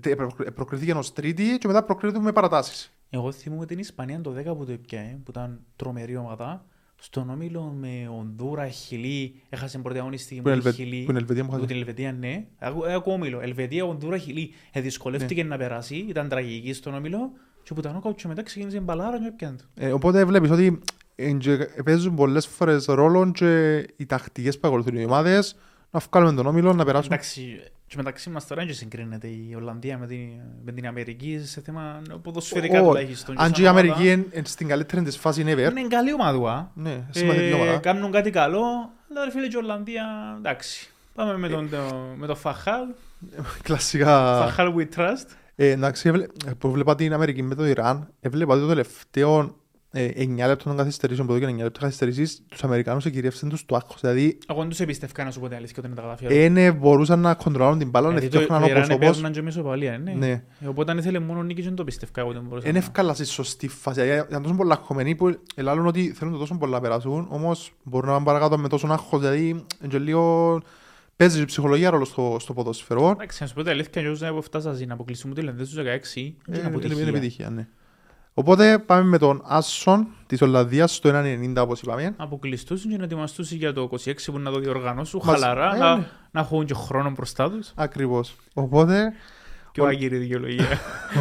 τε- προ- Προκρίθηκε ω τρίτη και μετά προκρίθηκε με παρατάσεις. Εγώ θυμούμαι την Ισπανία το 10 που το έπιανε, που ήταν τρομερή ομάδα. Στον όμιλο με Ονδούρα, Χιλή, έχασε πρώτη αγωνιστική Που με είναι τη Ελβε- Χιλή. που είναι Ελβετία μου Από χάσει. την Ελβετία, ναι. Έχω έχω όμιλο. Ελβετία, Ονδούρα, Χιλή. Ε, δυσκολεύτηκε Ναι. να περάσει, ήταν τραγική στον όμιλο. Και που τα νόκαουτ και μετά ξεκίνησε μπαλάρα και έπιανε το. Ε, οπότε βλέπεις ότι ε, και παίζουν πολλές φορές ρόλο και οι τακτικές που ακολουθούν οι ομάδες να βγάλουμε τον όμιλο, να περάσουμε. Εντάξει, και μεταξύ μας τώρα δεν συγκρίνεται η Ολλανδία με την, με την Αμερική σε θέμα ποδοσφαιρικά Ω, τουλάχιστον. Και Αν σαν και η ομάδα, Αμερική είναι είναι στην καλύτερη της φάση ever. Είναι καλή ομάδα. Ναι, σημαντική Ε, ομάδα. κάνουν κάτι καλό, αλλά ρε φίλε και η Ολλανδία, εντάξει. Πάμε με τον, το- με τον Φαχάλ, [laughs] Κλασικά. Φαχάλ we trust. Ε, Εντάξει, έβλε- που βλέπα την Αμερική με το Ιράν, έβλεπα ότι το τελευταίο ε, 9 λεπτών των καθυστερήσεων, που εδώ και 9 λεπτών καθυστερήσεις, τους Αμερικάνους εκυρίευσαν τους το άγχος. Δηλαδή, Εγώ δεν τους εμπιστεύκα να σου πω την αλήθεια όταν τα καταφέρω. δεν μπορούσαν να κοντρολάρουν την μπάλα, να Γιατί το φτιάχναν το όπως Ιράν όπως. επέρναν και με ισοπαλία, ναι. Ναι. Ε, Οπότε αν ήθελε μόνο νίκης και δεν το πιστεύω εγώ δεν μπορούσα Είναι να- εύκολα στη σωστή φάση. Δηλαδή, Ήταν τόσο πολλά χωμένοι που ελάλουν ότι θέλουν το τόσο πολλά να περάσουν, όμως μπορούν να πάνε παρακάτω με τόσο άγχος. Δηλαδή, είναι και λίγο... Παίζει η ψυχολογία ρόλο στο, στο ποδοσφαιρό. Εντάξει, να σου πω την αλήθεια, και εγώ που φτάσα να αποκλείσουμε τη Λενδές στους 16, Ε, είναι Είναι αποτυχία. είναι επιτυχία, ναι. Οπότε πάμε με τον Άσον της Ολλανδίας στο 1.90 όπως είπαμε. Αποκλειστούσουν και να ετοιμαστούσουν για το 26 που να το διοργανώσουν Μας- χαλαρά, ε, να, ναι. να έχουν και χρόνο μπροστά τους. Ακριβώς. Οπότε Και ο Ο- Άγκυρη δικαιολογία.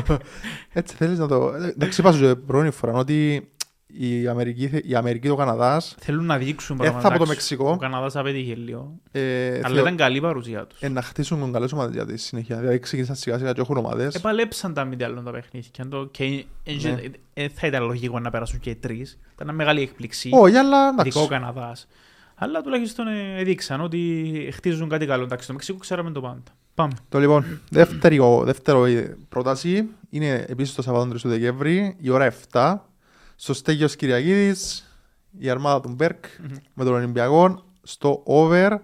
[laughs] έτσι θέλεις να το... Εντάξει είπα σου και πρώτη φορά ότι η Αμερική, η Αμερική το Καναδάς Θέλουν να δείξουν ε, θα πράγματα. από το εντάξει. Ο Μεξικό Καναδάς απέτυχε λίγο. ε, Αλλά θεω- ήταν καλή η παρουσία τους. ε, να χτίσουν καλές ομάδες για τη συνέχεια. Δηλαδή ξεκίνησαν σιγά σιγά και έχουν ομάδες. Επαλέψαν τα μη άλλων τα παιχνίδια. Και, αν το- και ε, Ναι. ε, ε, θα ήταν λογικό να περάσουν και οι τρεις. Ήταν μια μεγάλη έκπληξη. Όχι, αλλά Ειδικό ο εντάξει. Καναδάς. Αλλά τουλάχιστον ε, έδειξαν ότι χτίζουν κάτι καλό. Εντάξει, το Μεξικό ξέραμε το πάντα. Πάμε. Το λοιπόν, δεύτερη, ο- δεύτερο ε, πρόταση είναι επίσης το Σαββατό 3 του Δεκέμβρη, η ώρα 7, στο Στέγιος Κυριακίδης, η αρμάδα του Μπέρκ με τον Ολυμπιακό, στο over,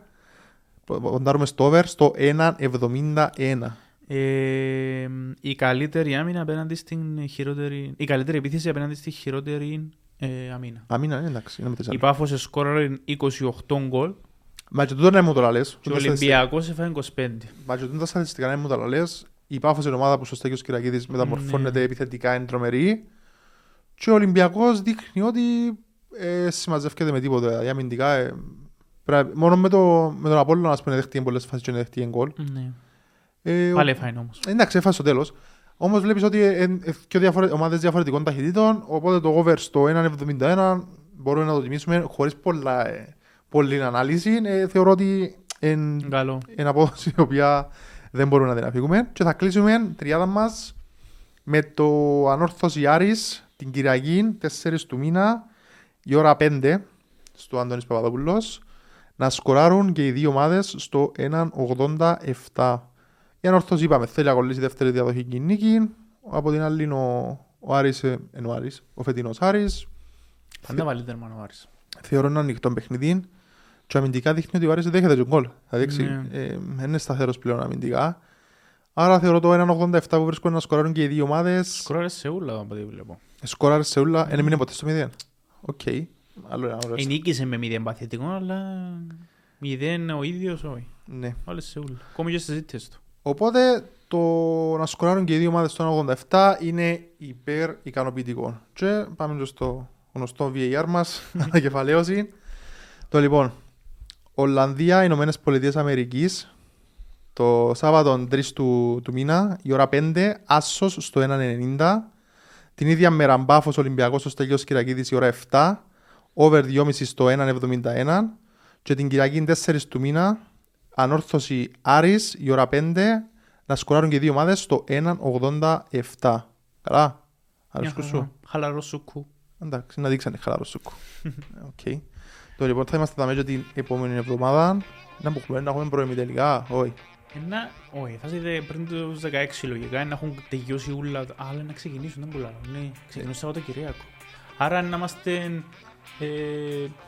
ποντάρουμε στο over, στο 1,71. Ε, η καλύτερη άμυνα απέναντι στην χειρότερη... Η καλύτερη επίθεση απέναντι στη χειρότερη ε, άμυνα. Αμήνα, ε, εντάξει, είναι με Η τέσσερα. Πάφος σκόραρε 28 γκολ Μα και τούτο να μου το λαλές. και ο Ολυμπιακός έφαγε 25. Μα και τούτα τα στατιστικά να μου το λαλές. Η Πάφος είναι ομάδα που στο Στέγιος Κυριακίδης μεταμορφώνεται Ναι. επιθετικά, είναι τρομερή. Και ο Ολυμπιακός δείχνει ότι ε, συμμαζεύκεται με τίποτα. Δηλαδή αμυντικά, ε, πρέπει- μόνο με, το, με τον Απόλλωνα ας πούμε δέχτηκε πολλές φάσεις και να δέχτηκε γκολ. Ναι. Ε, ο- Πάλι έφαγε όμως. Εντάξει, έφασε στο τέλος. Όμως βλέπεις ότι ε, ε, και διαφορε... ομάδες διαφορετικών ταχυτήτων, οπότε το over στο 1.71 μπορούμε να το τιμήσουμε χωρίς πολλά, ε, πολλή ανάλυση. Ε, θεωρώ ότι εν, Καλό. είναι απόδοση η οποία δεν μπορούμε να την αφήγουμε. Και θα κλείσουμε την τριάδα μας με το Ανόρθωση Άρης την Κυριακή 4 του μήνα η ώρα 5 στο Αντώνης Παπαδόπουλος να σκοράρουν και οι δύο ομάδες στο 1.87. Η Ανόρθωση είπαμε θέλει να κολλήσει δεύτερη διαδοχική νίκη. Από την άλλη είναι ο, ο Άρης, ε, είναι ο Άρης, ο φετινός Άρης. Πάντα βάλει τέρμα ο Άρης. Θεωρώ ένα ανοιχτό παιχνίδι. Και αμυντικά δείχνει ότι ο Άρης δέχεται τον γκολ. Θα δείξει. Ναι. Ε, δεν είναι σταθερός πλέον αμυντικά. Άρα θεωρώ το 1.87 που βρίσκουν να σκοράρουν και οι δύο ομάδες. Σκόραρες σε ούλα από ό,τι βλέπω. Σκοράρες σε ούλα. Δεν έμεινε ποτέ στο 0. οκ. Άλλο ένα ωραίο. Ενίκησε με μηδέν παθητικό, αλλά μηδέν ο ίδιος όχι. Ναι. Όλες σε ούλα. Ακόμη και στις ήττες του. Οπότε το να σκοράρουν και οι δύο ομάδες στο 87 είναι υπερικανοποιητικό. Και πάμε και στο γνωστό VAR μας, [laughs] ανακεφαλαίωση. Το λοιπόν, Ολλανδία, Ηνωμένες Πολιτείες Αμερικής, το Σάββατο 3 του, του μήνα, η ώρα 5, Άσος στο 1.90. Την ίδια μέρα Μπάφος Ολυμπιακός στο Στέλιος Κυριακίδης η ώρα 7, over 2,5 στο 1.71 και την Κυριακή 4 του μήνα, ανόρθωση Άρης η ώρα 5, να σκοράρουν και οι δύο ομάδες στο 1.87. Καλά, αρέσκουν Μια σου. χαρά. Χαλαρός σουκού. Εντάξει, να δείξανε χαλαρός σούκο. Οκ. Το λοιπόν θα είμαστε τα μέτια την επόμενη εβδομάδα. Να μπουκούμε, να έχουμε πρώιμη τελικά. Όχι. Ένα, όχι, θα είστε πριν τους 16 λογικά, να έχουν τελειώσει ούλα, αλλά να ξεκινήσουν, δεν πολλά. Ναι, ξεκινούν Σαββατοκυριακό. Άρα να είμαστε, ε,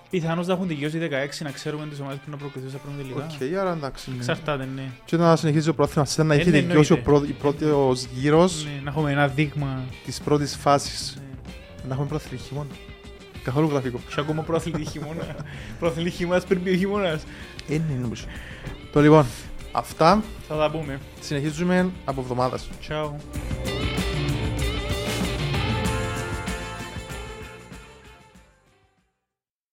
πιθανώς να έχουν τελειώσει 16, να ξέρουμε τις ομάδες που να προκριθούν στα πρώτα τελικά. Οκ, άρα εντάξει. ναι. Εξαρτάται, ναι. Και να συνεχίσει ο πρόθυμας σαν να Ε, έχει ναι, τελειώσει ο εννοείται. πρώτο- η πρώτος γύρος Ναι, Να έχουμε ένα δείγμα. της πρώτης φάσης. Ναι. Να έχουμε πρόθυμη χειμώνα. Καθόλου γραφικό. Και ακόμα πρόθλητη χειμώνα. [laughs] Πρόθλητη χειμώνας πριν πει ο χειμώνας. Ε, ναι, νομίζω. Το λοιπόν, αυτά Θα τα πούμε. συνεχίζουμε από εβδομάδας. Ciao.